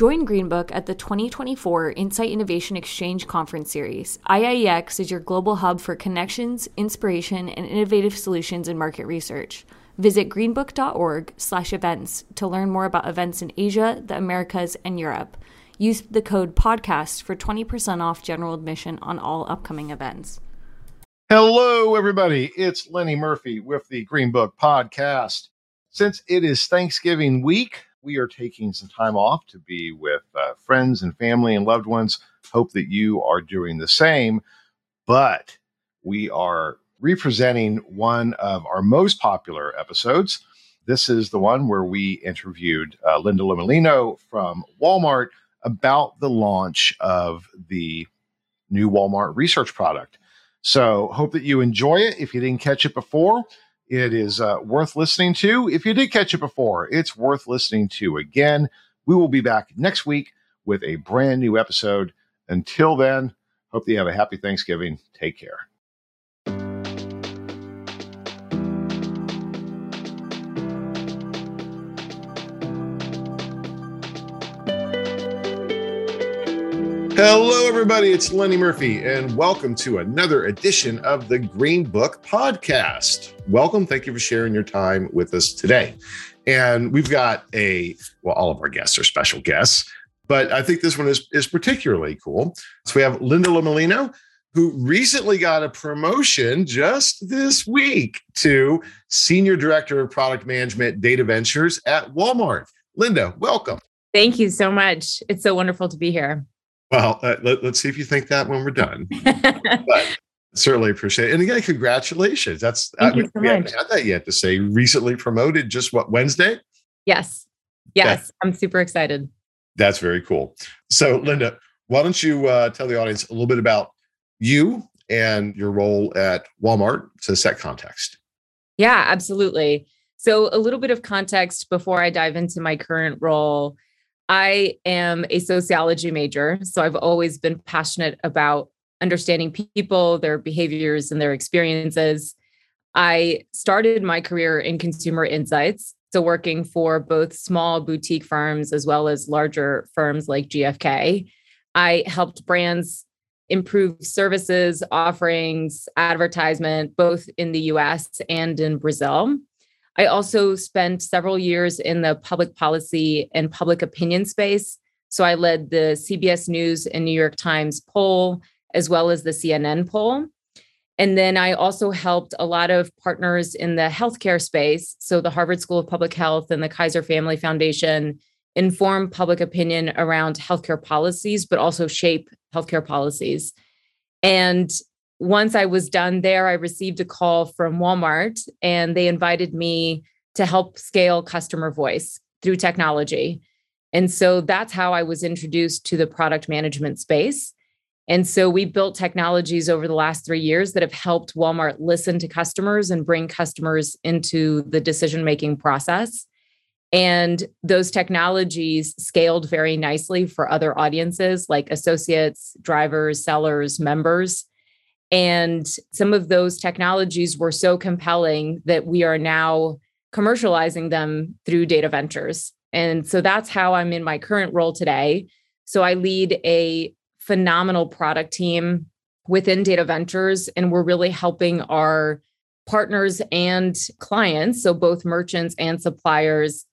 Join Greenbook at the 2024 Insight Innovation Exchange Conference Series. IIEX is your global hub for connections, inspiration, and innovative solutions in market research. Visit greenbook.org/events to learn more about events in Asia, the Americas, and Europe. Use the code podcast for 20% off general admission on all upcoming events. Hello, everybody. It's Lenny Murphy with the Greenbook Podcast. Since it is Thanksgiving week, we are taking some time off to be with uh, friends and family and loved ones. Hope that you are doing the same. But we are representing one of our most popular episodes. This is the one where we interviewed uh, Linda Lomelino from Walmart about the launch of the new Walmart research product. So, hope that you enjoy it. If you didn't catch it before, it is uh, worth listening to. If you did catch it before, it's worth listening to again. We will be back next week with a brand new episode. Until then, hope that you have a happy Thanksgiving. Take care. Hello, everybody. It's Lenny Murphy, and welcome to another edition of the Greenbook Podcast. Welcome. Thank you for sharing your time with us today. And we've got a, well, all of our guests are special guests, but I think this one is, is particularly cool. So we have Linda Lomelino, who recently got a promotion just this week to Senior Director of Product Management Data Ventures at Walmart. Linda, welcome. Thank you so much. It's so wonderful to be here. Well, uh, let, us see if you think that when we're done. but certainly appreciate it. And again, congratulations. That's Thank I, you so we much. haven't had that yet to say recently promoted just what Wednesday? Yes. Yes. That, I'm super excited. That's very cool. So, Linda, why don't you uh, tell the audience a little bit about you and your role at Walmart to set context? Yeah, absolutely. So, a little bit of context before I dive into my current role. I am a sociology major, so I've always been passionate about understanding people, their behaviors, and their experiences. I started my career in consumer insights, so working for both small boutique firms as well as larger firms like GfK. I helped brands improve services, offerings, advertisement, both in the US and in Brazil. I also spent several years in the public policy and public opinion space. So I led the CBS News and New York Times poll, as well as the CNN poll. And then I also helped a lot of partners in the healthcare space. So the Harvard School of Public Health and the Kaiser Family Foundation inform public opinion around healthcare policies, but also shape healthcare policies. And once I was done there, I received a call from Walmart and they invited me to help scale customer voice through technology. And so that's how I was introduced to the product management space. And so we built technologies over the last three years that have helped Walmart listen to customers and bring customers into the decision making process. And those technologies scaled very nicely for other audiences like associates, drivers, sellers, members. And some of those technologies were so compelling that we are now commercializing them through data ventures. And so that's how I'm in my current role today. So I lead a phenomenal product team within data ventures, and we're really helping our partners and clients, so both merchants and suppliers,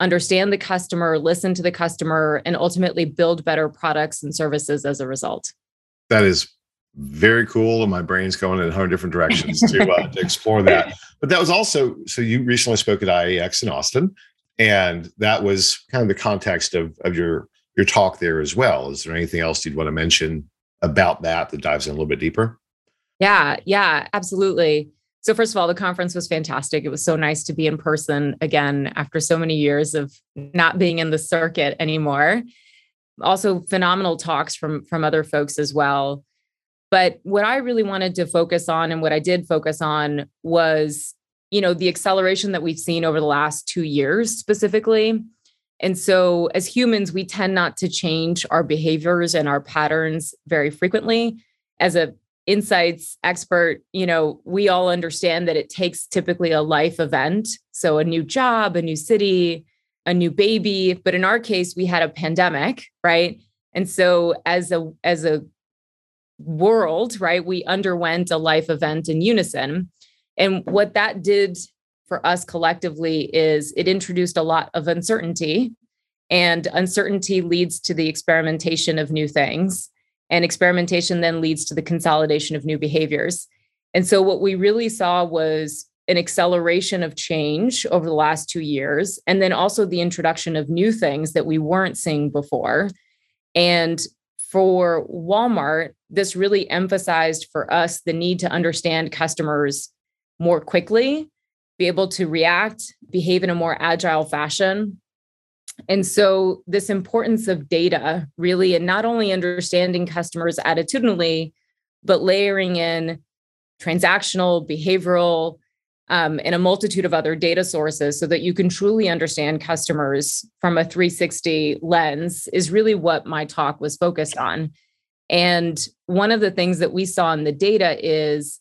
understand the customer, listen to the customer, and ultimately build better products and services as a result. That is very cool and my brain's going in a hundred different directions to, uh, to explore that. But that was also so you recently spoke at IIEX in austin and that was kind of the context of, of your your talk there as well. Is there anything else you'd want to mention about that that dives in a little bit deeper? Yeah yeah absolutely. So first of all the conference was fantastic. It was so nice to be in person again after so many years of not being in the circuit anymore. Also phenomenal talks from from other folks as well but what I really wanted to focus on and what I did focus on was, you know, the acceleration that we've seen over the last two years specifically. And so as humans, we tend not to change our behaviors and our patterns very frequently. As a insights expert, you know, we all understand that it takes typically a life event. So a new job, a new city, a new baby, but in our case, we had a pandemic, right? And so as a as a world, right, we underwent a life event in unison. And what that did for us collectively is it introduced a lot of uncertainty and uncertainty leads to the experimentation of new things and experimentation then leads to the consolidation of new behaviors. And so what we really saw was an acceleration of change over the last 2 years and then also the introduction of new things that we weren't seeing before. And for Walmart, this really emphasized for us the need to understand customers more quickly, be able to react, behave in a more agile fashion. And so, this importance of data really, and not only understanding customers attitudinally, but layering in transactional, behavioral, um, and a multitude of other data sources so that you can truly understand customers from a 360 lens is really what my talk was focused on. And one of the things that we saw in the data is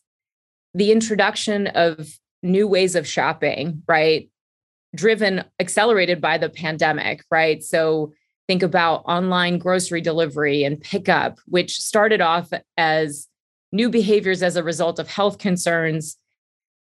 the introduction of new ways of shopping, right? Driven, accelerated by the pandemic, right? So think about online grocery delivery and pickup, which started off as new behaviors as a result of health concerns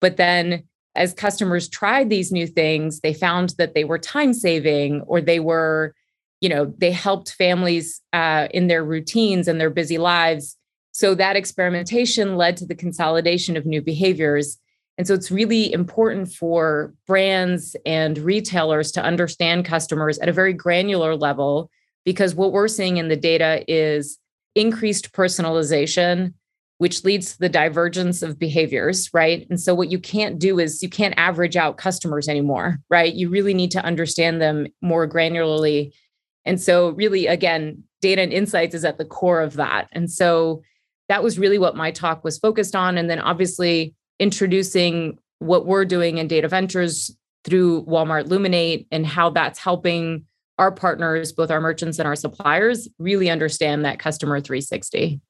but then as customers tried these new things, they found that they were time saving or they were, you know, they helped families uh, in their routines and their busy lives. So that experimentation led to the consolidation of new behaviors. And so it's really important for brands and retailers to understand customers at a very granular level because what we're seeing in the data is increased personalization which leads to the divergence of behaviors, right? And so what you can't do is you can't average out customers anymore, right? You really need to understand them more granularly. And so really again, data and insights is at the core of that. And so that was really what my talk was focused on and then obviously introducing what we're doing in data ventures through Walmart Luminate and how that's helping our partners, both our merchants and our suppliers, really understand that customer 360.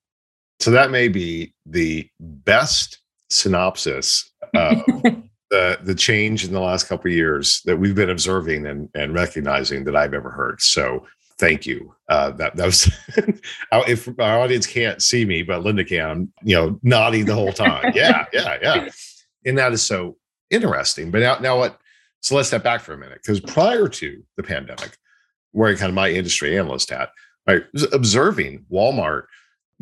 So that may be the best synopsis of the the change in the last couple of years that we've been observing and, and recognizing that I've ever heard. So thank you. Uh, that that was if our audience can't see me, but Linda can, you know, nodding the whole time. Yeah, yeah, yeah. And that is so interesting. But now, now what? So let's step back for a minute because prior to the pandemic, where kind of my industry analyst hat, I was observing Walmart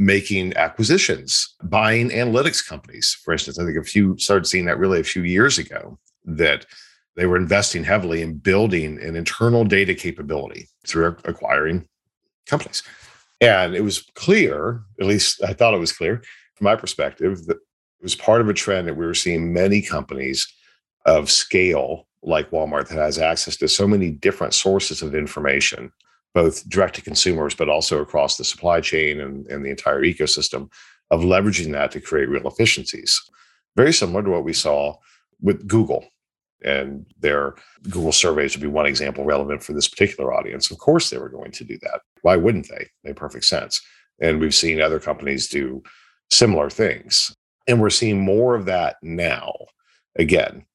making acquisitions, buying analytics companies. For instance, I think a few started seeing that really a few years ago that they were investing heavily in building an internal data capability through acquiring companies. And it was clear, at least I thought it was clear from my perspective, that it was part of a trend that we were seeing many companies of scale like Walmart that has access to so many different sources of information both direct to consumers, but also across the supply chain and, and the entire ecosystem of leveraging that to create real efficiencies. Very similar to what we saw with Google and their Google surveys would be one example relevant for this particular audience. Of course, they were going to do that. Why wouldn't they? Made perfect sense. And we've seen other companies do similar things. And we're seeing more of that now, again,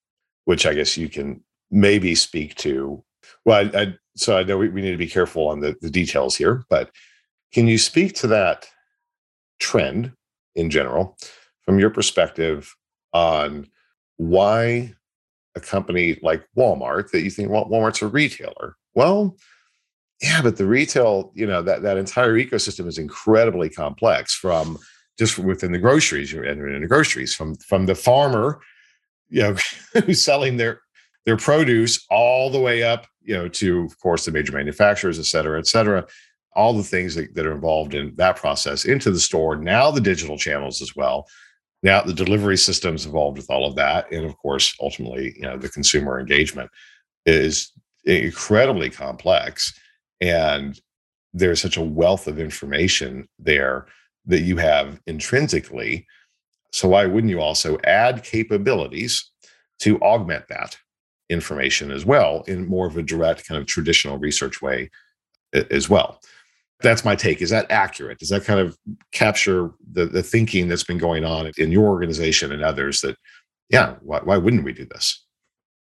which I guess you can maybe speak to. Well, I, I so I know we, we need to be careful on the, the details here, but can you speak to that trend in general from your perspective on why a company like Walmart that you think well, Walmart's a retailer? Well, yeah, but the retail, you know, that, that entire ecosystem is incredibly complex from just within the groceries, you're entering into groceries from from the farmer, you know, who's selling their their produce all the way up you know, to of course the major manufacturers, et cetera, et cetera, all the things that, that are involved in that process into the store. Now the digital channels as well. Now the delivery systems involved with all of that, and of course, ultimately, you know, the consumer engagement is incredibly complex, and there's such a wealth of information there that you have intrinsically. So why wouldn't you also add capabilities to augment that? Information as well in more of a direct kind of traditional research way as well that's my take is that accurate does that kind of capture the, the thinking that's been going on in your organization and others that yeah why, why wouldn't we do this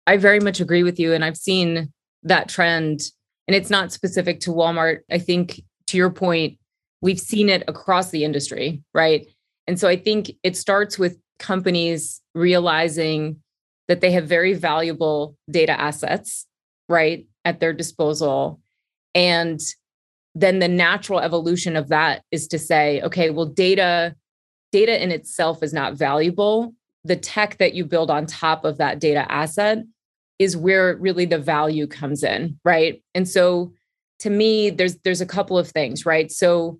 i very much agree with you and i've seen that trend and it's not specific to Walmart. I think to your point, we've seen it across the industry, right? And so I think it starts with companies realizing that they have very valuable data assets, right, at their disposal. And then the natural evolution of that is to say, okay, well, data, data in itself is not valuable. The tech that you build on top of that data asset is where really the value comes in, right? And so to me, there's there's a couple of things, right? So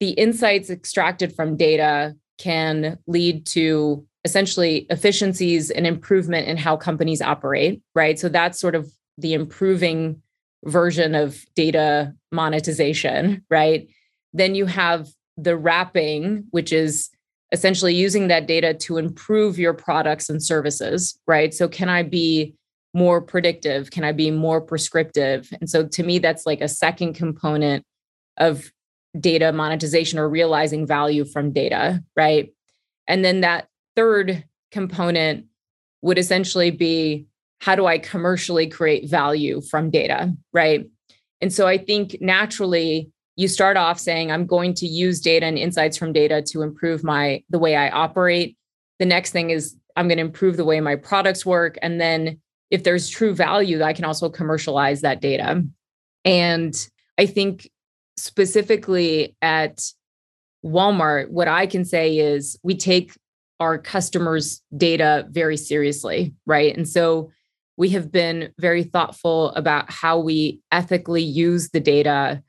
the insights extracted from data can lead to essentially efficiencies and improvement in how companies operate, right? So that's sort of the improving version of data monetization, right? Then you have the wrapping, which is essentially using that data to improve your products and services, right? So can I be more predictive? Can I be more prescriptive? And so to me, that's like a second component of data monetization or realizing value from data, right? And then that third component would essentially be how do I commercially create value from data, right? And so I think naturally you start off saying I'm going to use data and insights from data to improve my the way I operate. The next thing is I'm going to improve the way my products work and then if there's true value, I can also commercialize that data. And I think specifically at Walmart, what I can say is we take our customers' data very seriously, right? And so we have been very thoughtful about how we ethically use the data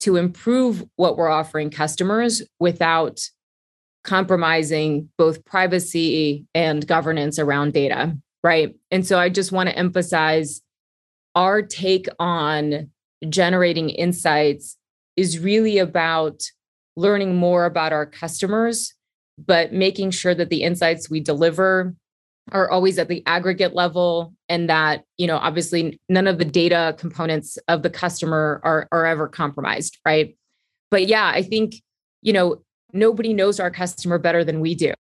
to improve what we're offering customers without compromising both privacy and governance around data, right? And so I just want to emphasize our take on generating insights is really about learning more about our customers but making sure that the insights we deliver are always at the aggregate level and that you know obviously none of the data components of the customer are are ever compromised right? But yeah i think you know nobody knows our customer better than we do.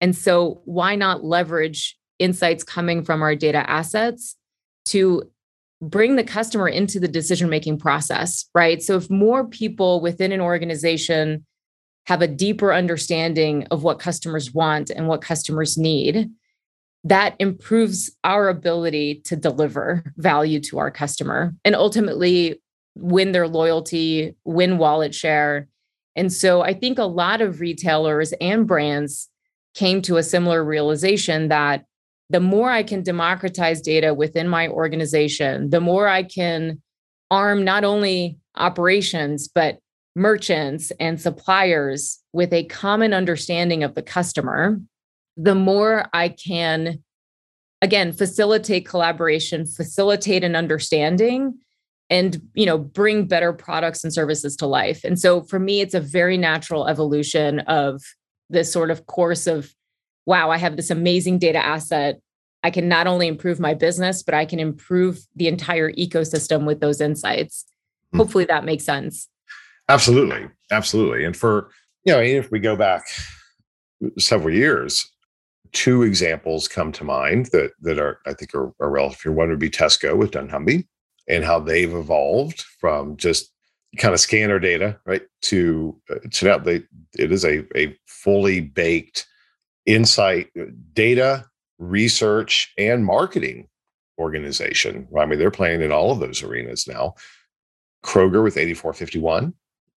And so why not leverage insights coming from our data assets to bring the customer into the decision making process right? So if more people within an organization have a deeper understanding of what customers want and what customers need, that improves our ability to deliver value to our customer and ultimately win their loyalty, win wallet share. And so I think a lot of retailers and brands came to a similar realization that the more I can democratize data within my organization, the more I can arm not only operations, but merchants and suppliers with a common understanding of the customer, the more I can, again, facilitate collaboration, facilitate an understanding and you know bring better products and services to life. And so for me it's a very natural evolution of this sort of course of wow i have this amazing data asset. I can not only improve my business but i can improve the entire ecosystem with those insights. Mm-hmm. hopefully that makes sense Absolutely, absolutely. And for you know, if we go back several years, two examples come to mind that that are I think are, are relevant here. One would be Tesco with dunnhumby and how they've evolved from just kind of scanner data, right, to uh, to now they it is a a fully baked insight uh, data research and marketing organization. I mean, they're playing in all of those arenas now. Kroger with 8451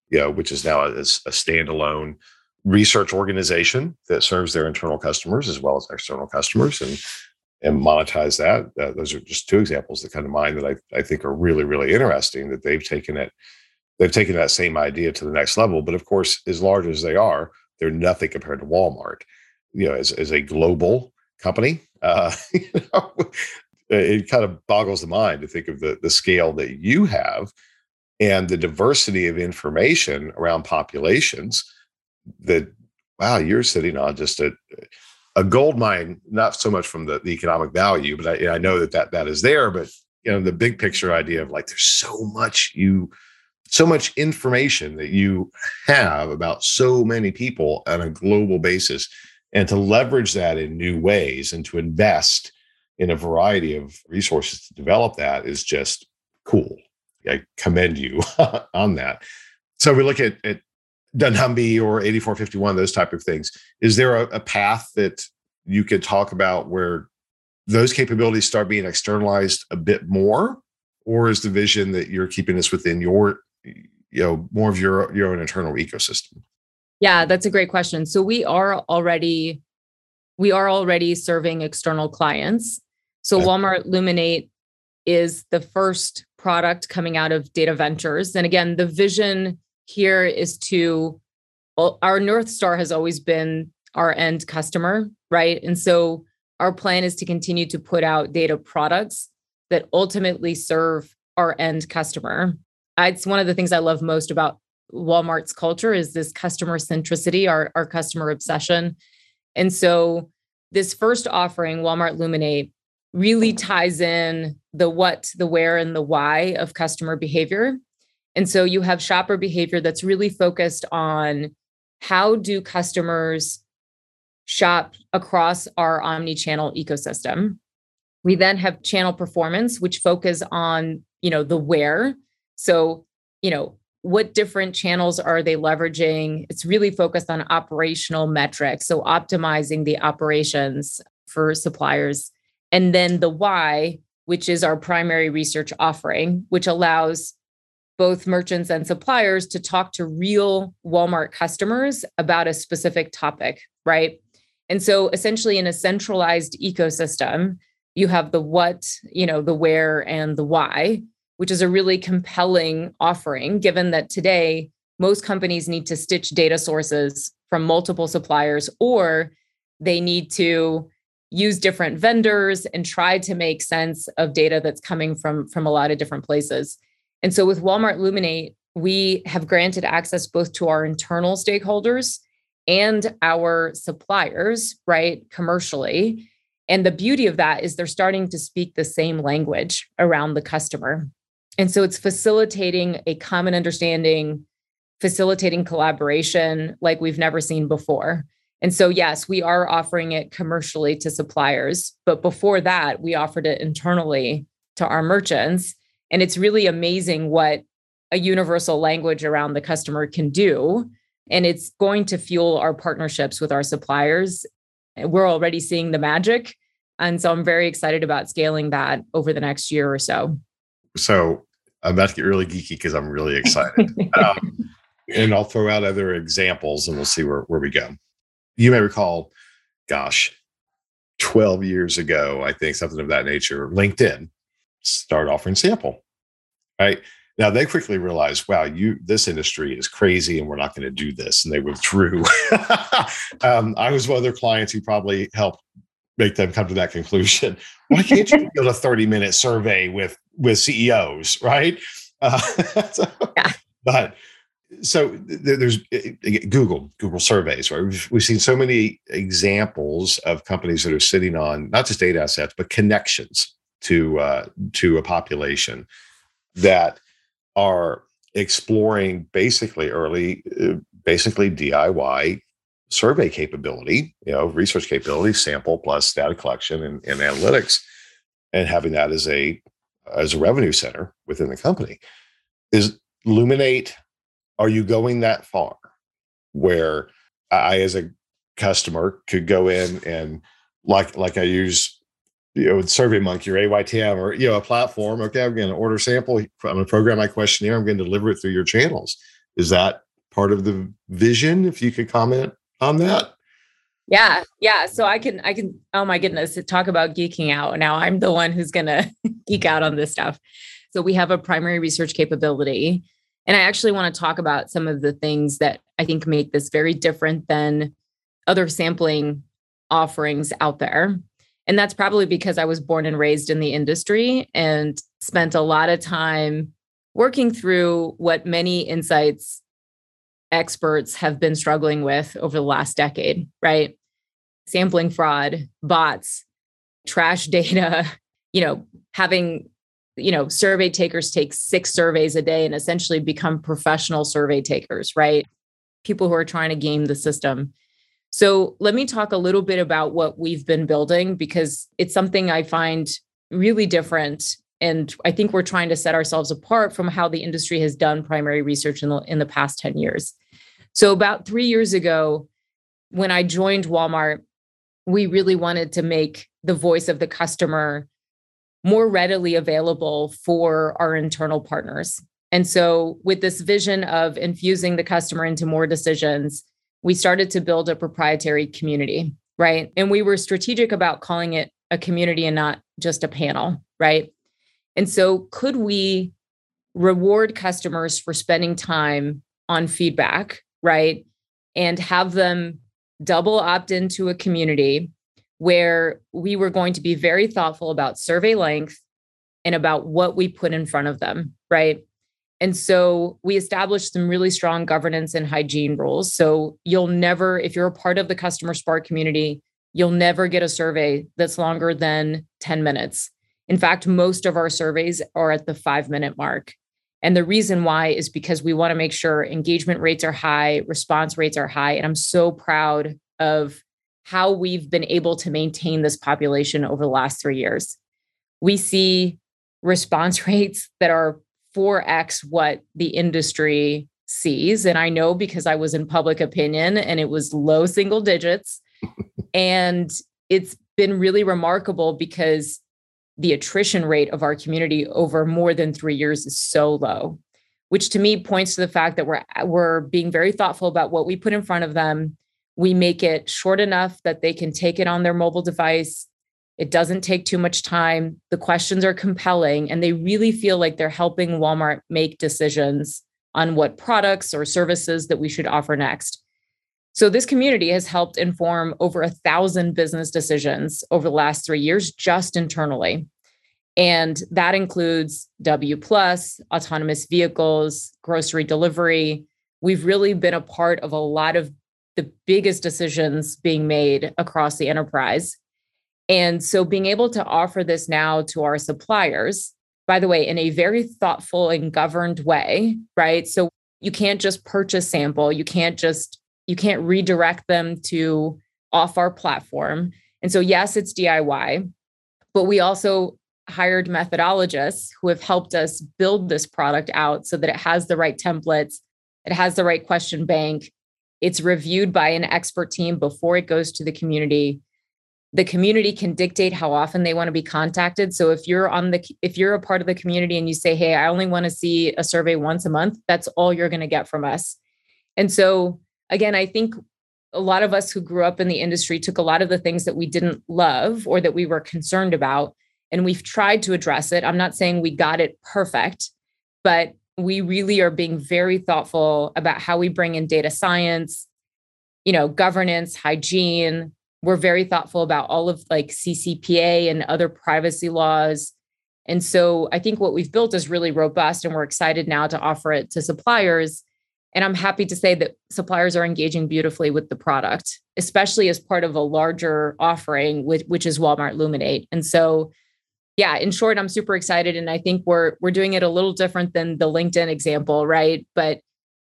you know, which is now a, a standalone research organization that serves their internal customers as well as external customers and and monetize that. Uh, those are just two examples that come to mind that I, I think are really, really interesting that they've taken it, they've taken that same idea to the next level. But of course, as large as they are, they're nothing compared to Walmart. You know, as, as a global company, uh, you know, it kind of boggles the mind to think of the, the scale that you have and the diversity of information around populations that wow you're sitting on just a a gold mine not so much from the, the economic value but I, I know that, that that is there but you know the big picture idea of like there's so much you so much information that you have about so many people on a global basis and to leverage that in new ways and to invest in a variety of resources to develop that is just cool. I commend you on that. So we look at, at dunnhumby or 8451, those type of things. Is there a, a path that you could talk about where those capabilities start being externalized a bit more? Or is the vision that you're keeping this within your, you know, more of your, your own internal ecosystem? Yeah, that's a great question. So we are already we are already serving external clients. So. Walmart Luminate is the first product coming out of Data Ventures. And again, the vision here is to well, our North Star has always been our end customer, right? And so our plan is to continue to put out data products that ultimately serve our end customer. It's one of the things I love most about Walmart's culture is this customer centricity, our, our customer obsession. And so this first offering, Walmart Luminate, really ties in the what, the where, and the why of customer behavior. And so you have shopper behavior that's really focused on how do customers shop across our omni-channel ecosystem. We then have channel performance, which focus on, you know, the where. So, you know, what different channels are they leveraging? It's really focused on operational metrics. So, optimizing the operations for suppliers. And then the why, which is our primary research offering, which allows both merchants and suppliers to talk to real Walmart customers about a specific topic, right? And so essentially in a centralized ecosystem, you have the what, you know, the where and the why which is a really compelling offering, given that today most companies need to stitch data sources from multiple suppliers or they need to use different vendors and try to make sense of data that's coming from from a lot of different places. And so with Walmart Luminate, we have granted access both to our internal stakeholders and our suppliers, right, commercially. And the beauty of that is they're starting to speak the same language around the customer. And so it's facilitating a common understanding, facilitating collaboration like we've never seen before. And so, yes, we are offering it commercially to suppliers. But before that, we offered it internally to our merchants. And it's really amazing what a universal language around the customer can do. And it's going to fuel our partnerships with our suppliers. We're already seeing the magic. And so I'm very excited about scaling that over the next year or so. So I'm about to get really geeky because I'm really excited. um, and I'll throw out other examples and we'll see where, where we go. You may recall, gosh, 12 years ago, I think something of that nature, LinkedIn started offering sample. Right. Now they quickly realized, wow, you this industry is crazy and we're not going to do this. And they withdrew. um, I was one of their clients who probably helped make them come to that conclusion. Why can't you build a 30 minute survey with with CEOs, right? Uh, so, yeah. But so there's eh, eh, Google, Google surveys, right? We've, we've seen so many examples of companies that are sitting on not just data assets, but connections to uh, to a population that are exploring basically early, uh, basically DIY survey capability, you know, research capability, sample plus data collection and, and analytics, and having that as a as a revenue center within the company. Is Luminate, are you going that far where I as a customer could go in and like like I use you know, with SurveyMonkey or AYTM or you know a platform. Okay, I'm going to order sample. I'm going to program my questionnaire. I'm going to deliver it through your channels. Is that part of the vision? If you could comment on that? Yeah, yeah. So I can, I can. Oh my goodness, talk about geeking out. Now I'm the one who's gonna geek out on this stuff. So we have a primary research capability, and I actually want to talk about some of the things that I think make this very different than other sampling offerings out there. And that's probably because I was born and raised in the industry and spent a lot of time working through what many insights experts have been struggling with over the last decade, right? Sampling fraud, bots, trash data, you know, having you know, survey takers take six surveys a day and essentially become professional survey takers, right? People who are trying to game the system. So, let me talk a little bit about what we've been building because it's something I find really different And I think we're trying to set ourselves apart from how the industry has done primary research in the, in the past 10 years. So, about three years ago, when I joined Walmart, we really wanted to make the voice of the customer more readily available for our internal partners. And so, with this vision of infusing the customer into more decisions, we started to build a proprietary community, right? And we were strategic about calling it a community and not just a panel, right? And so, could we reward customers for spending time on feedback, right? And have them double opt into a community where we were going to be very thoughtful about survey length and about what we put in front of them, right? And so we established some really strong governance and hygiene rules. So you'll never, if you're a part of the Customer Spark community, you'll never get a survey that's longer than 10 minutes. In fact, most of our surveys are at the five minute mark. And the reason why is because we want to make sure engagement rates are high, response rates are high. And I'm so proud of how we've been able to maintain this population over the last three years. We see response rates that are 4x what the industry sees. And I know because I was in public opinion and it was low single digits. and it's been really remarkable because the attrition rate of our community over more than three years is so low, which to me points to the fact that we're we're being very thoughtful about what we put in front of them. We make it short enough that they can take it on their mobile device. It doesn't take too much time. The questions are compelling, and they really feel like they're helping Walmart make decisions on what products or services that we should offer next. So, this community has helped inform over a thousand business decisions over the last three years, just internally. And that includes W, plus, autonomous vehicles, grocery delivery. We've really been a part of a lot of the biggest decisions being made across the enterprise. And so, being able to offer this now to our suppliers, by the way, in a very thoughtful and governed way, right? So, you can't just purchase sample, you can't just you can't redirect them to off our platform. And so, yes, it's DIY, but we also hired methodologists who have helped us build this product out so that it has the right templates, it has the right question bank, it's reviewed by an expert team before it goes to the community. The community can dictate how often they want to be contacted. So if you're on the if you're a part of the community and you say, "Hey, I only want to see a survey once a month," that's all you're going to get from us. And so again, I think a lot of us who grew up in the industry took a lot of the things that we didn't love or that we were concerned about, and we've tried to address it. I'm not saying we got it perfect, but we really are being very thoughtful about how we bring in data science, you know, governance, hygiene. We're very thoughtful about all of like CCPA and other privacy laws. And so I think what we've built is really robust, and we're excited now to offer it to suppliers and I'm happy to say that suppliers are engaging beautifully with the product, especially as part of a larger offering, which, which is Walmart Luminate. And so, yeah, in short, I'm super excited. And I think we're we're doing it a little different than the LinkedIn example, right? But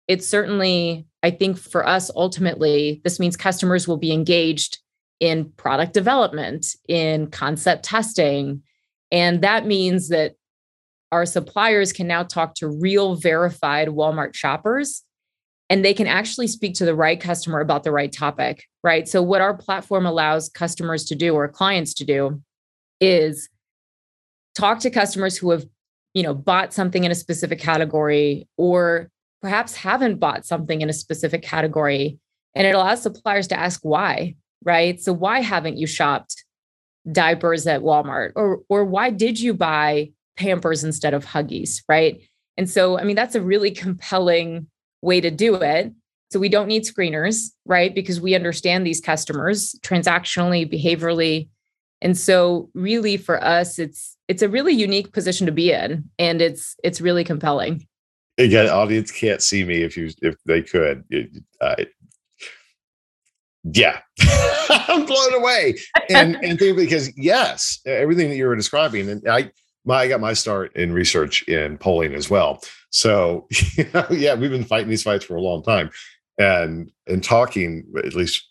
it's certainly, I think for us, ultimately, this means customers will be engaged in product development, in concept testing. And that means that our suppliers can now talk to real verified Walmart shoppers and they can actually speak to the right customer about the right topic, right? So, what our platform allows customers to do or clients to do is talk to customers who have, you know, bought something in a specific category or perhaps haven't bought something in a specific category. And it allows suppliers to ask why, right? So, why haven't you shopped diapers at Walmart? Or, or why did you buy Pampers instead of Huggies, right? And so, I mean, that's a really compelling way to do it. So we don't need screeners, right? Because we understand these customers transactionally, behaviorally. And so really for us it's it's a really unique position to be in and it's it's really compelling. Again, audience can't see me if you if they could. Uh, yeah. I'm blown away. And and think because yes, everything that you were describing and I my I got my start in research in polling as well. So you know, yeah, we've been fighting these fights for a long time. And and talking, at least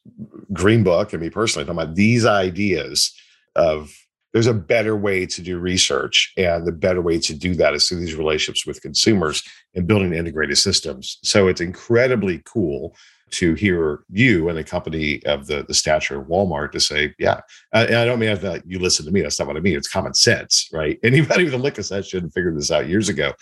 Greenbook and me personally, talking about these ideas of there's a better way to do research and the better way to do that is through these relationships with consumers and building integrated systems. So it's incredibly cool to hear you and a company of the, the stature of walmart to say yeah uh, and i don't mean that you listen to me that's not what i mean it's common sense right? Anybody with a lick of sense should have figured this out years ago.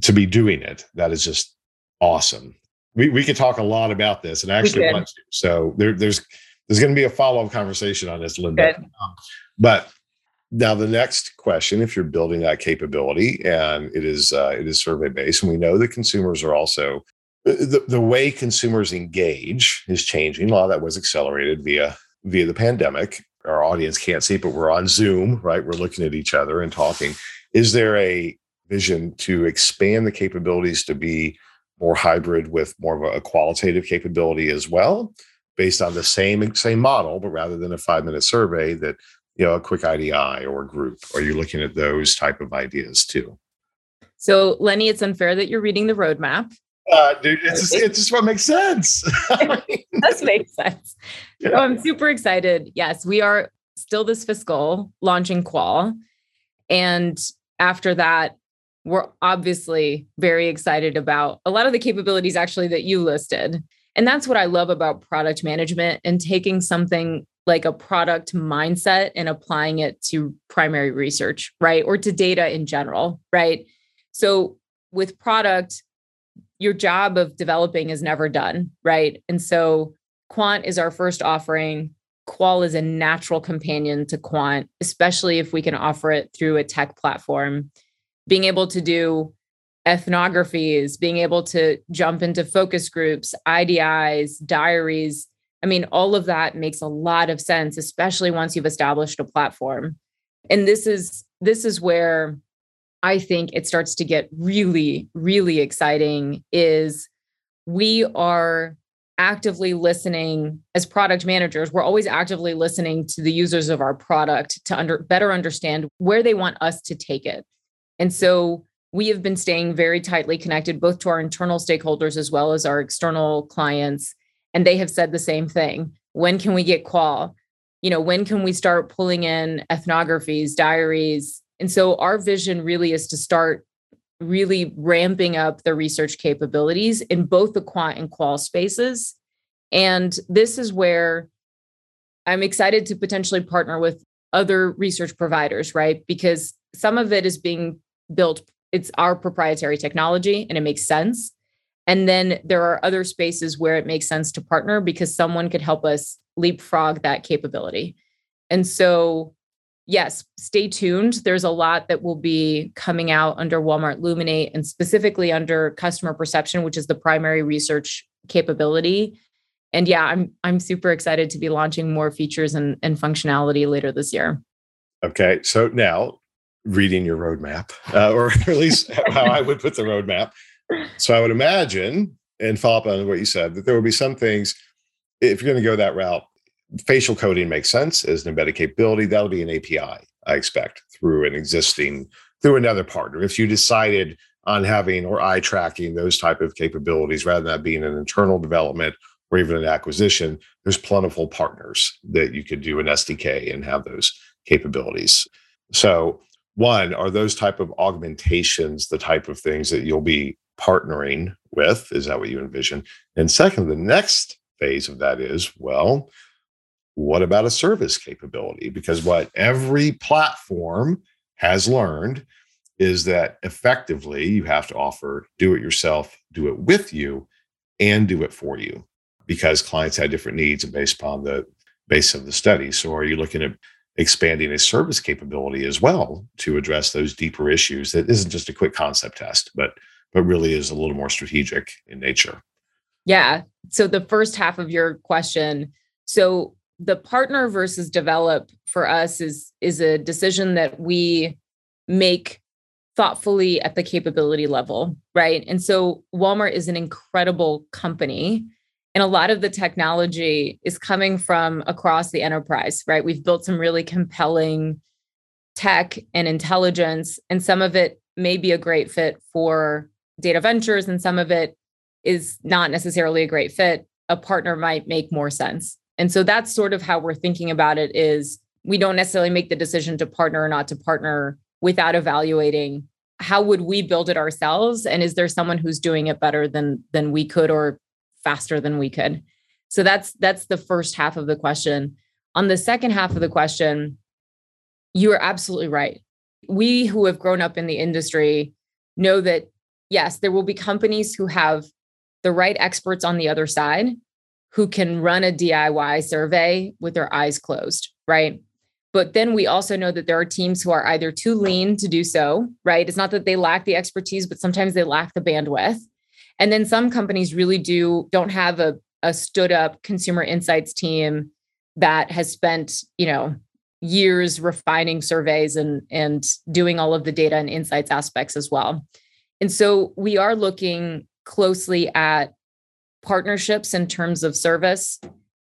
To be doing it that is just awesome. We, we could talk a lot about this and actually want to. So there, there's there's going to be a follow-up conversation on this linda um, but now, the next question, if you're building that capability and it is uh, it is survey based, and we know that consumers are also the, the way consumers engage is changing. A lot of that was accelerated via via the pandemic. Our audience can't see, but we're on Zoom, right? We're looking at each other and talking. Is there a vision to expand the capabilities to be more hybrid with more of a qualitative capability as well, based on the same same model, but rather than a five minute survey that you know a quick IDI or group? Are you looking at those type of ideas too? So Lenny, it's unfair that you're reading the roadmap. Uh, dude, it's just, it's just what makes sense. it does make sense. Yeah. So I'm super excited. Yes, we are still this fiscal launching Qual. And after that, we're obviously very excited about a lot of the capabilities actually that you listed. And that's what I love about product management and taking something like a product mindset and applying it to primary research, right? Or to data in general, right? So with product, your job of developing is never done, right? And so Quant is our first offering. Qual is a natural companion to Quant, especially if we can offer it through a tech platform. Being able to do ethnographies, being able to jump into focus groups, IDIs, diaries, I mean, all of that makes a lot of sense, especially once you've established a platform. And this is this is where I think it starts to get really, really exciting is we are actively listening as product managers we're always actively listening to the users of our product to under, better understand where they want us to take it and so we have been staying very tightly connected both to our internal stakeholders as well as our external clients and they have said the same thing. When can we get qual? You know when can we start pulling in ethnographies diaries? And so our vision really is to start really ramping up the research capabilities in both the quant and qual spaces. And this is where i'm excited to potentially partner with other research providers right? Because some of it is being built it's our proprietary technology and it makes sense and then there are other spaces where it makes sense to partner because someone could help us leapfrog that capability. And so, yes, stay tuned. There's a lot that will be coming out under Walmart Luminate and specifically under customer perception, which is the primary research capability. And yeah, I'm I'm super excited to be launching more features and, and functionality later this year. Okay, so now reading your roadmap, uh, or at least how I would put the roadmap so I would imagine, and follow up on what you said, that there will be some things, if you're going to go that route, facial coding makes sense as an embedded capability. That'll be an API, I expect, through an existing, through another partner. If you decided on having or eye tracking those type of capabilities rather than that being an internal development or even an acquisition, there's plentiful partners that you could do an SDK and have those capabilities. So one, are those type of augmentations the type of things that you'll be partnering with? Is that what you envision? And second, the next phase of that is well, what about a service capability? Because what every platform has learned is that effectively you have to offer do it yourself, do it with you, and do it for you because clients had different needs and based upon the base of the study. So are you looking at expanding a service capability as well to address those deeper issues that isn't just a quick concept test, but but really is a little more strategic in nature. Yeah. So the first half of your question, so the partner versus develop for us is is a decision that we make thoughtfully at the capability level, right? And so Walmart is an incredible company and a lot of the technology is coming from across the enterprise, right? We've built some really compelling tech and intelligence and some of it may be a great fit for data ventures and some of it is not necessarily a great fit, a partner might make more sense. And so that's sort of how we're thinking about it is we don't necessarily make the decision to partner or not to partner without evaluating how would we build it ourselves and is there someone who's doing it better than than we could or faster than we could so that's that's the first half of the question on the second half of the question you are absolutely right we who have grown up in the industry know that yes there will be companies who have the right experts on the other side who can run a DIY survey with their eyes closed, right? But then we also know that there are teams who are either too lean to do so, right? It's not that they lack the expertise, but sometimes they lack the bandwidth. And then some companies really do don't have a, a stood up consumer insights team that has spent, you know, years refining surveys and and doing all of the data and insights aspects as well. And so we are looking closely at partnerships in terms of service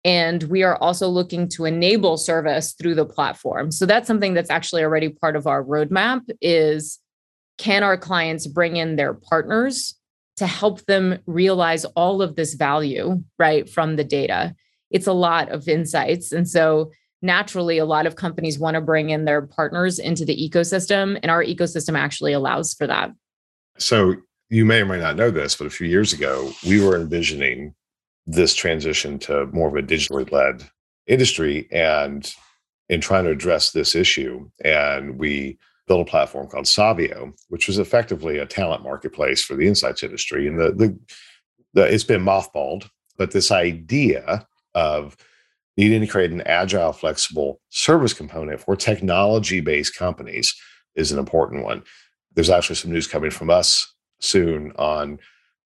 and we are also looking to enable service through the platform so that's something that's actually already part of our roadmap is can our clients bring in their partners to help them realize all of this value right from the data. It's a lot of insights. And so naturally a lot of companies want to bring in their partners into the ecosystem and our ecosystem actually allows for that. So you may or may not know this, but a few years ago, we were envisioning this transition to more of a digitally led industry and in trying to address this issue. And we built a platform called Savio, which was effectively a talent marketplace for the insights industry. And the, the, the it's been mothballed, but this idea of needing to create an agile, flexible service component for technology based companies is an important one. There's actually some news coming from us soon on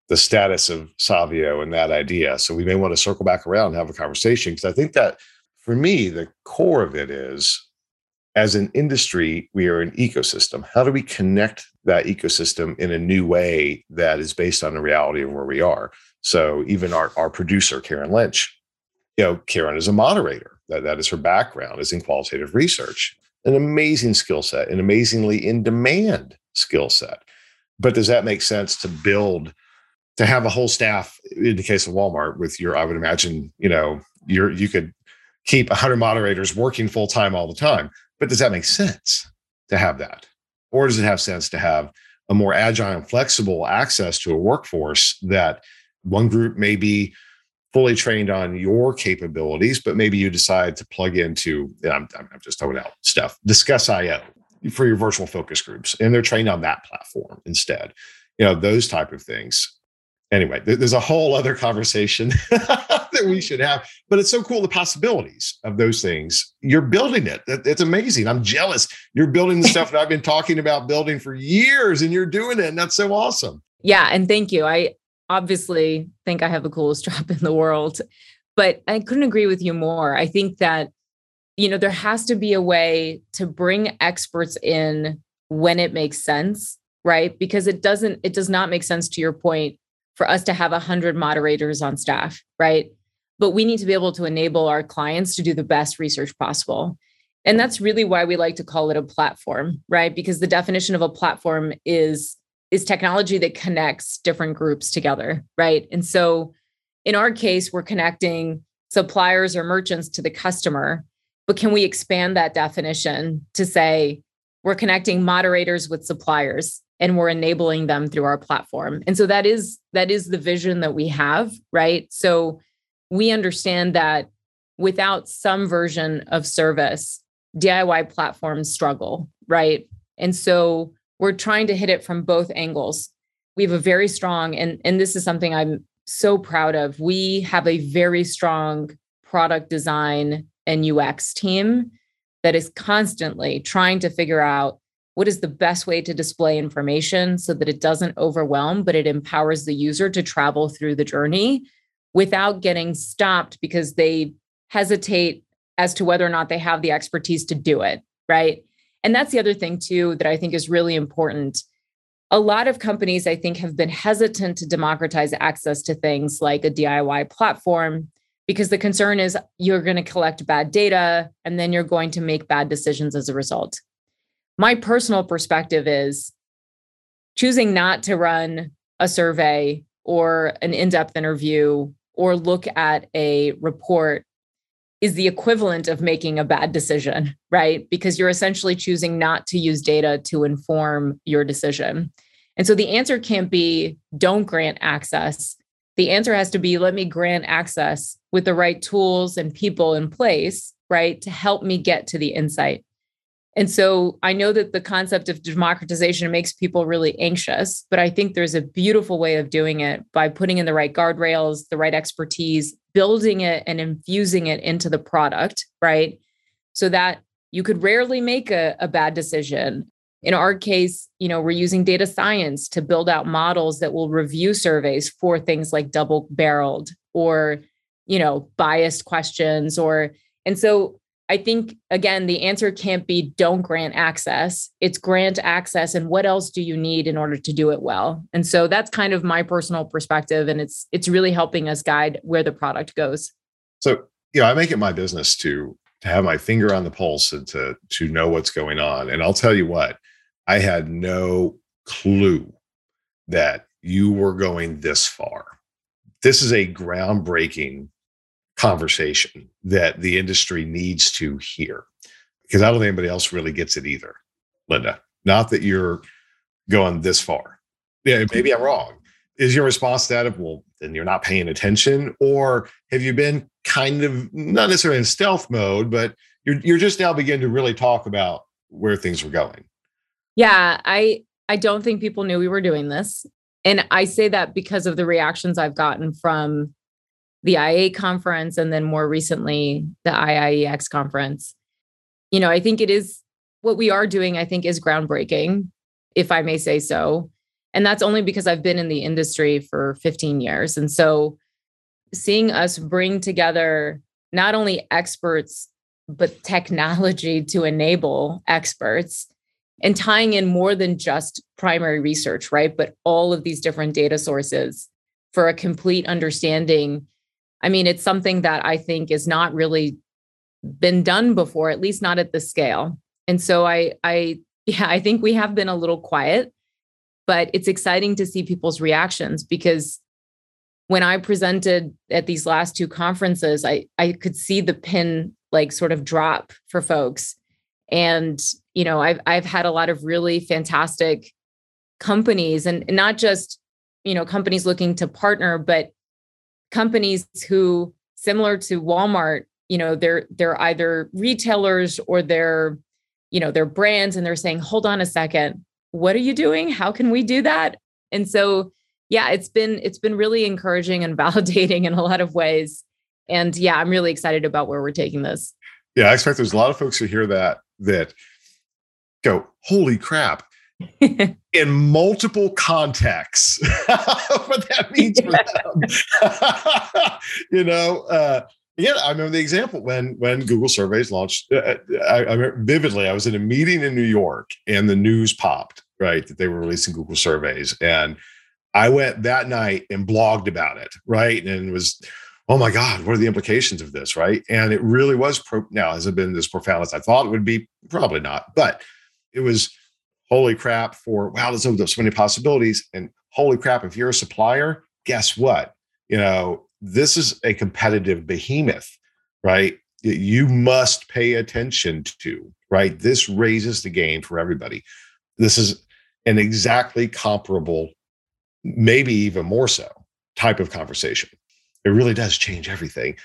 the status of Savio and that idea. So we may want to circle back around and have a conversation because I think that for me, the core of it is as an industry, we are an ecosystem. How do we connect that ecosystem in a new way that is based on the reality of where we are? So even our, our producer, Karen Lynch, you know, Karen is a moderator. That, that is her background is in qualitative research, an amazing skill set, an amazingly in demand skill set. But does that make sense to build to have a whole staff in the case of Walmart with your, I would imagine, you know, you're you could keep 100 moderators working full time all the time. But does that make sense to have that? Or does it have sense to have a more agile and flexible access to a workforce that one group may be fully trained on your capabilities, but maybe you decide to plug into, I'm, I'm just throwing out stuff, Discuss IO for your virtual focus groups and they're trained on that platform instead. You know those type of things. Anyway there's a whole other conversation that we should have but it's so cool the possibilities of those things. You're building it. It's amazing. I'm jealous. You're building the stuff that i've been talking about building for years and you're doing it and that's so awesome. Yeah and thank you. I obviously think i have the coolest job in the world but i couldn't agree with you more. I think that you know there has to be a way to bring experts in when it makes sense right? Because it doesn't it does not make sense to your point for us to have 100 moderators on staff right but we need to be able to enable our clients to do the best research possible and that's really why we like to call it a platform right because the definition of a platform is is technology that connects different groups together right and so in our case we're connecting suppliers or merchants to the customer but can we expand that definition to say we're connecting moderators with suppliers and we're enabling them through our platform. And so that is that is the vision that we have, right? So we understand that without some version of service, DIY platforms struggle, right? And so we're trying to hit it from both angles. We have a very strong and and this is something I'm so proud of. We have a very strong product design and UX team that is constantly trying to figure out what is the best way to display information so that it doesn't overwhelm, but it empowers the user to travel through the journey without getting stopped because they hesitate as to whether or not they have the expertise to do it. Right. And that's the other thing, too, that I think is really important. A lot of companies, I think, have been hesitant to democratize access to things like a DIY platform because the concern is you're going to collect bad data and then you're going to make bad decisions as a result. My personal perspective is choosing not to run a survey or an in depth interview or look at a report is the equivalent of making a bad decision, right? Because you're essentially choosing not to use data to inform your decision. And so the answer can't be don't grant access. The answer has to be let me grant access with the right tools and people in place, right, to help me get to the insight. And so I know that the concept of democratization makes people really anxious, but I think there's a beautiful way of doing it by putting in the right guardrails, the right expertise, building it and infusing it into the product, right? So that you could rarely make a, a bad decision. In our case, you know, we're using data science to build out models that will review surveys for things like double barreled or, you know, biased questions or and so I think, again, the answer can't be don't grant access. It's grant access. And what else do you need in order to do it well? And so that's kind of my personal perspective. And it's it's really helping us guide where the product goes. So, you know, I make it my business to to have my finger on the pulse and to to know what's going on. And I'll tell you what, I had no clue that you were going this far. This is a groundbreaking conversation that the industry needs to hear because I don't think anybody else really gets it either, Linda. Not that you're going this far. Yeah, maybe I'm wrong. Is your response to that, well, then you're not paying attention? Or have you been kind of not necessarily in stealth mode, but you're you're just now beginning to really talk about where things were going? Yeah, I I don't think people knew we were doing this. And I say that because of the reactions I've gotten from the IA conference and then more recently the IIEX conference. You know, I think it is what we are doing, I think is groundbreaking, if I may say so. And that's only because I've been in the industry for 15 years. And so seeing us bring together not only experts, but technology to enable experts and tying in more than just primary research, right? But all of these different data sources for a complete understanding I mean, it's something that I think is not really been done before, at least not at the scale. And so I, I, yeah, I think we have been a little quiet, but it's exciting to see people's reactions because when I presented at these last two conferences, I, I could see the pin like sort of drop for folks. And, you know, I've, I've had a lot of really fantastic companies and not just, you know, companies looking to partner, but companies who similar to Walmart, you know, they're they're either retailers or they're, you know, they're brands and they're saying, "Hold on a second. What are you doing? How can we do that?" And so, yeah, it's been it's been really encouraging and validating in a lot of ways. And yeah, I'm really excited about where we're taking this. Yeah, I expect there's a lot of folks who hear that that go, "Holy crap, in multiple contexts. What that means for them. You know uh, yeah i remember the example when when google surveys launched uh, uh, I, I remember vividly i was in a meeting in new york and the news popped right that they were releasing google surveys. And i went that night and blogged about it right? And it was oh my god what are the implications of this? Right? And it really was pro- now has it been as profound as i thought it would be? Probably not. But it was holy crap for wow there's so many possibilities and holy crap if you're a supplier guess what? You know this is a competitive behemoth right that you must pay attention to right? This raises the game for everybody. This is an exactly comparable maybe even more so type of conversation. It really does change everything.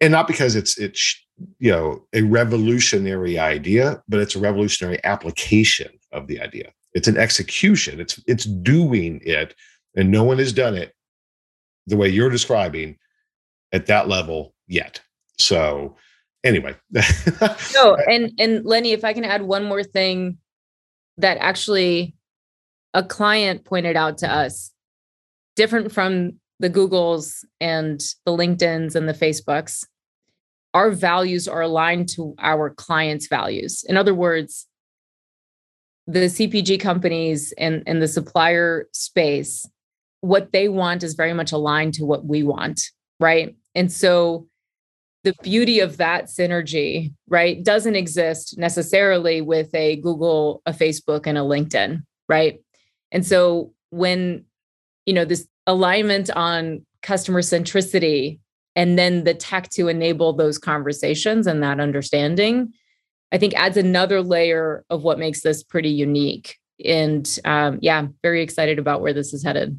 And not because it's it's you know a revolutionary idea but it's a revolutionary application of the idea. It's an execution. It's it's doing it, and no one has done it the way you're describing at that level yet. So anyway. no, and and Lenny, if I can add one more thing that actually a client pointed out to us, different from the Googles and the LinkedIn's and the Facebooks, our values are aligned to our clients' values. In other words, the CPG companies and, and the supplier space, what they want is very much aligned to what we want, right? And so the beauty of that synergy, right, doesn't exist necessarily with a Google, a Facebook, and a LinkedIn, right? And so when, you know, this alignment on customer centricity and then the tech to enable those conversations and that understanding, I think adds another layer of what makes this pretty unique. And um, yeah, very excited about where this is headed.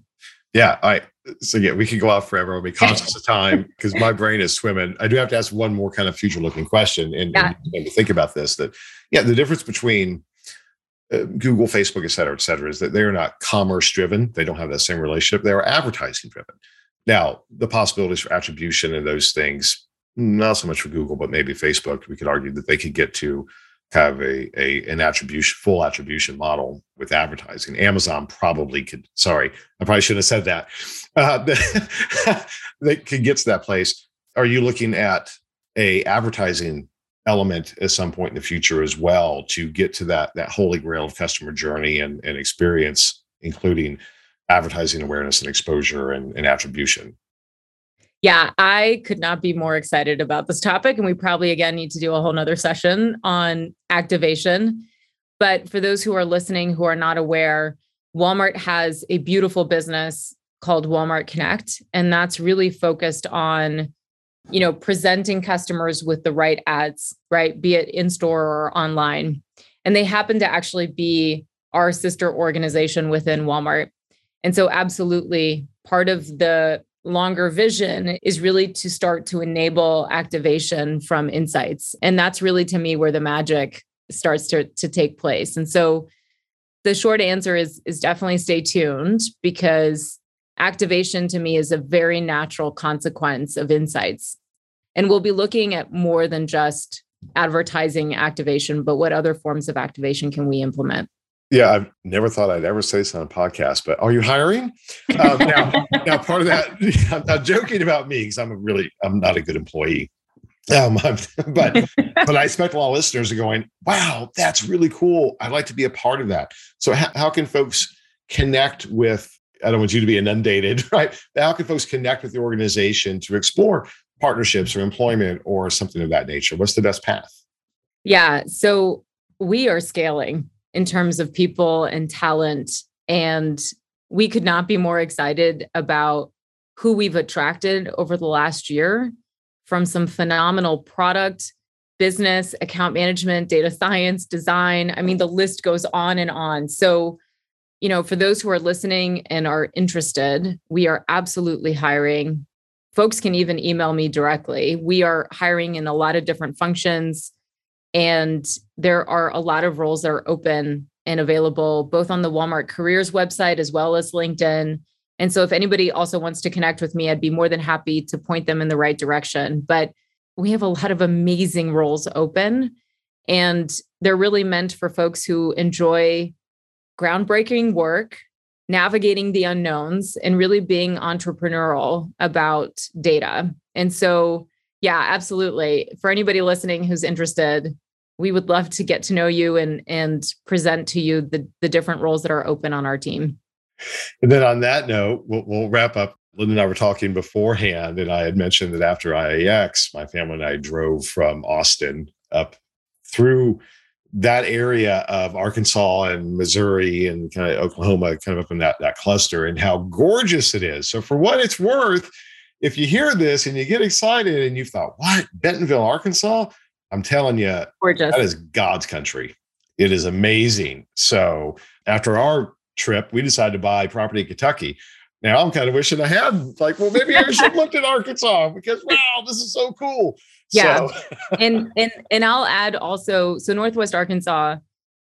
Yeah, I so yeah, we could go out forever. I'll be conscious of time because my brain is swimming. I do have to ask one more kind of future looking question and, yeah. and, think about this. That yeah, the difference between uh, Google, Facebook, et cetera, et cetera, is that they are not commerce driven. They don't have that same relationship. They are advertising driven. Now, the possibilities for attribution and those things, not so much for Google, but maybe Facebook. We could argue that they could get to have a, a an attribution full attribution model with advertising. Amazon probably could. Sorry, I probably shouldn't have said that. Uh, they could get to that place. Are you looking at a advertising element at some point in the future as well to get to that that holy grail of customer journey and, and experience, including advertising awareness and exposure and, and attribution? Yeah, I could not be more excited about this topic. And we probably, again, need to do a whole nother session on activation. But for those who are listening who are not aware, Walmart has a beautiful business called Walmart Connect. And that's really focused on, you know, presenting customers with the right ads, right? Be it in store or online. And they happen to actually be our sister organization within Walmart. And so, absolutely, part of the longer vision is really to start to enable activation from insights. And that's really to me where the magic starts to, to take place. And so the short answer is is definitely stay tuned because activation to me is a very natural consequence of insights. And we'll be looking at more than just advertising activation, but what other forms of activation can we implement? Yeah, I've never thought I'd ever say this on a podcast, but are you hiring? Um, now, now, part of that, I'm not joking about me because I'm a really, I'm not a good employee. Um, but but I expect a lot of listeners are going, wow, that's really cool. I'd like to be a part of that. So how, how can folks connect with? I don't want you to be inundated, right? How can folks connect with the organization to explore partnerships or employment or something of that nature? What's the best path? Yeah, so we are scaling in terms of people and talent. And we could not be more excited about who we've attracted over the last year from some phenomenal product, business, account management, data science, design. I mean, the list goes on and on. So, you know, for those who are listening and are interested, we are absolutely hiring. Folks can even email me directly. We are hiring in a lot of different functions. And there are a lot of roles that are open and available both on the Walmart careers website as well as LinkedIn. And so if anybody also wants to connect with me, I'd be more than happy to point them in the right direction. But we have a lot of amazing roles open and they're really meant for folks who enjoy groundbreaking work, navigating the unknowns, and really being entrepreneurial about data. And so, yeah, absolutely. For anybody listening who's interested, we would love to get to know you and and present to you the the different roles that are open on our team. And then on that note, we'll, we'll wrap up. Linda and I were talking beforehand, and I had mentioned that after IIEX, my family and I drove from Austin up through that area of Arkansas and Missouri and kind of Oklahoma, kind of up in that, that cluster, and how gorgeous it is. So, for what it's worth, if you hear this and you get excited and you thought, what, Bentonville, Arkansas? I'm telling you, Gorgeous. that is God's country. It is amazing. So after our trip, we decided to buy property in Kentucky. Now I'm kind of wishing I had like, well, maybe I should have looked at Arkansas because wow, this is so cool. Yeah. So. and and and I'll add also, so Northwest Arkansas,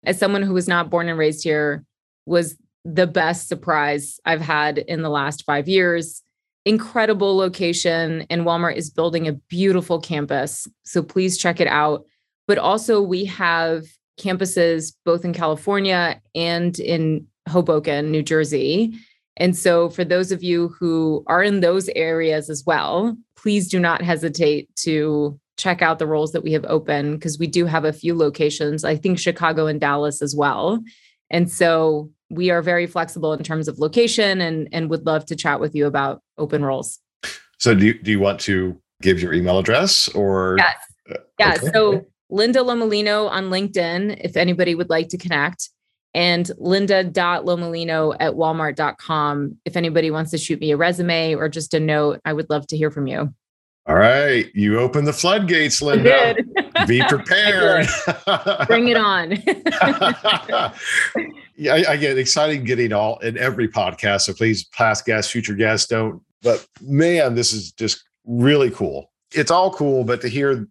as someone who was not born and raised here, was the best surprise I've had in the last five years incredible location and Walmart is building a beautiful campus. So please check it out. But also, we have campuses both in California and in Hoboken, New Jersey. And so, for those of you who are in those areas as well, please do not hesitate to check out the roles that we have open because we do have a few locations, I think Chicago and Dallas as well. And so, we are very flexible in terms of location and, and would love to chat with you about open roles. So do you, do you want to give your email address or? Yes. Uh, yeah. Okay. So Linda Lomelino on LinkedIn, if anybody would like to connect and linda.lomelino at walmart.com. If anybody wants to shoot me a resume or just a note, I would love to hear from you. All right, you open the floodgates, Linda. Be prepared. Bring it on. yeah, I, I, get excited getting all in every podcast. So please, past guests, future guests, don't. But man, this is just really cool. It's all cool, but to hear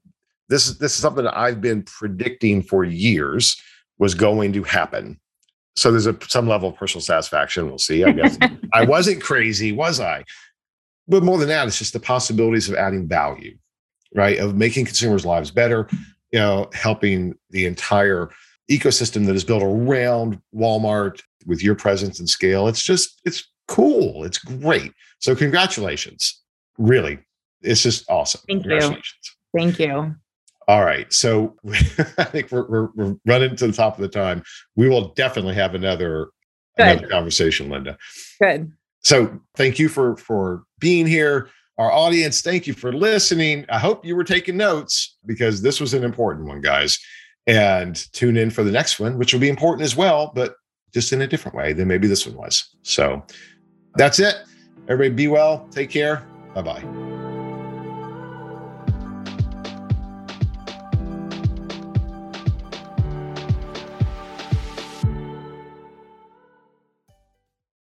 this is this is something that I've been predicting for years was going to happen. So there's a some level of personal satisfaction. We'll see. I guess I wasn't crazy, was I? but more than that, it's just the possibilities of adding value, right? Of making consumers' lives better, you know, helping the entire ecosystem that is built around Walmart with your presence and scale. It's just, it's cool. It's great. So congratulations. Really. It's just awesome. Thank congratulations. you. Thank you. All right. So I think we're, we're, we're, running to the top of the time. We will definitely have another, another conversation, Linda. Good. So thank you for for being here. Our audience, thank you for listening. I hope you were taking notes because this was an important one, guys. And tune in for the next one, which will be important as well, but just in a different way than maybe this one was. So that's it. Everybody be well. Take care. Bye bye.